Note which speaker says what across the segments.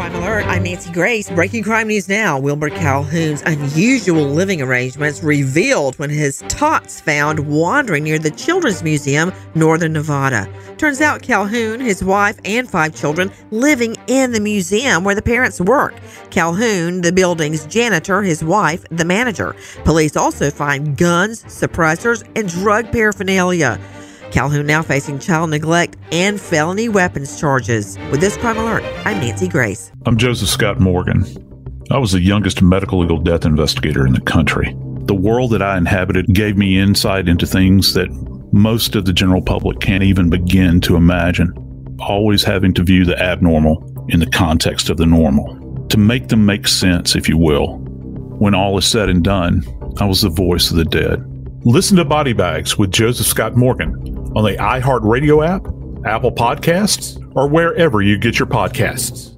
Speaker 1: Crime Alert, I'm Nancy Grace. Breaking crime news now. Wilbur Calhoun's unusual living arrangements revealed when his tots found wandering near the Children's Museum, Northern Nevada. Turns out Calhoun, his wife, and five children living in the museum where the parents work. Calhoun, the building's janitor, his wife, the manager. Police also find guns, suppressors, and drug paraphernalia. Calhoun now facing child neglect and felony weapons charges. With this crime alert, I'm Nancy Grace.
Speaker 2: I'm Joseph Scott Morgan. I was the youngest medical legal death investigator in the country. The world that I inhabited gave me insight into things that most of the general public can't even begin to imagine. Always having to view the abnormal in the context of the normal, to make them make sense, if you will. When all is said and done, I was the voice of the dead. Listen to Body Bags with Joseph Scott Morgan on the iHeartRadio app, Apple Podcasts, or wherever you get your podcasts.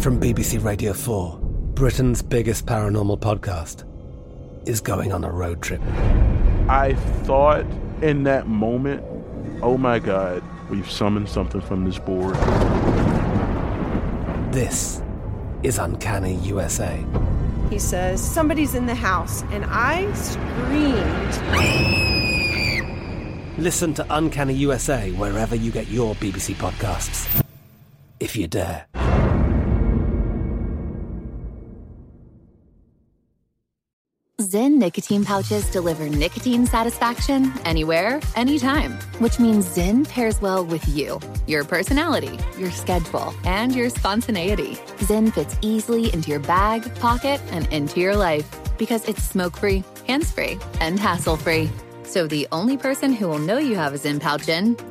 Speaker 3: From BBC Radio 4, Britain's biggest paranormal podcast is going on a road trip.
Speaker 4: I thought in that moment, oh my God, we've summoned something from this board.
Speaker 3: This is Uncanny USA.
Speaker 5: He says, Somebody's in the house, and I screamed.
Speaker 3: Listen to Uncanny USA wherever you get your BBC podcasts, if you dare.
Speaker 6: Zyn nicotine pouches deliver nicotine satisfaction anywhere, anytime, which means Zyn pairs well with you, your personality, your schedule, and your spontaneity. Zyn fits easily into your bag, pocket, and into your life because it's smoke free, hands free, and hassle free. So the only person who will know you have a Zyn pouch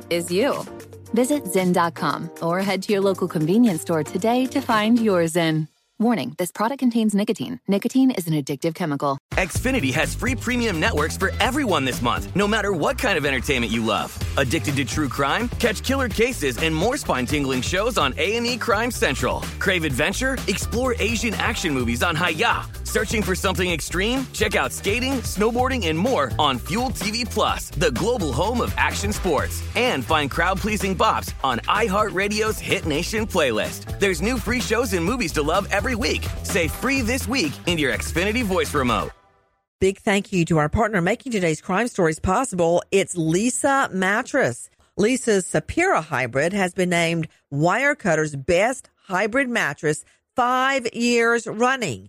Speaker 6: is you. Visit Zyn.com or head to your local convenience store today to find your Zyn. Warning this product contains nicotine. Nicotine is an addictive chemical.
Speaker 7: Xfinity has free premium networks for everyone this month, no matter what kind of entertainment you love. Addicted to true crime? Catch killer cases and more spine-tingling shows on A&E Crime Central. Crave adventure? Explore Asian action movies on Hi-YAH. Searching for something extreme? Check out skating, snowboarding, and more on Fuel TV Plus, the global home of action sports. And find crowd-pleasing bops on iHeartRadio's Hit Nation playlist. There's new free shows and movies to love every week. Say free this week in your Xfinity voice remote.
Speaker 1: Big thank you to our partner making today's crime stories possible. It's Leesa Mattress. Leesa's Sapira Hybrid has been named Wirecutter's best hybrid mattress five years running.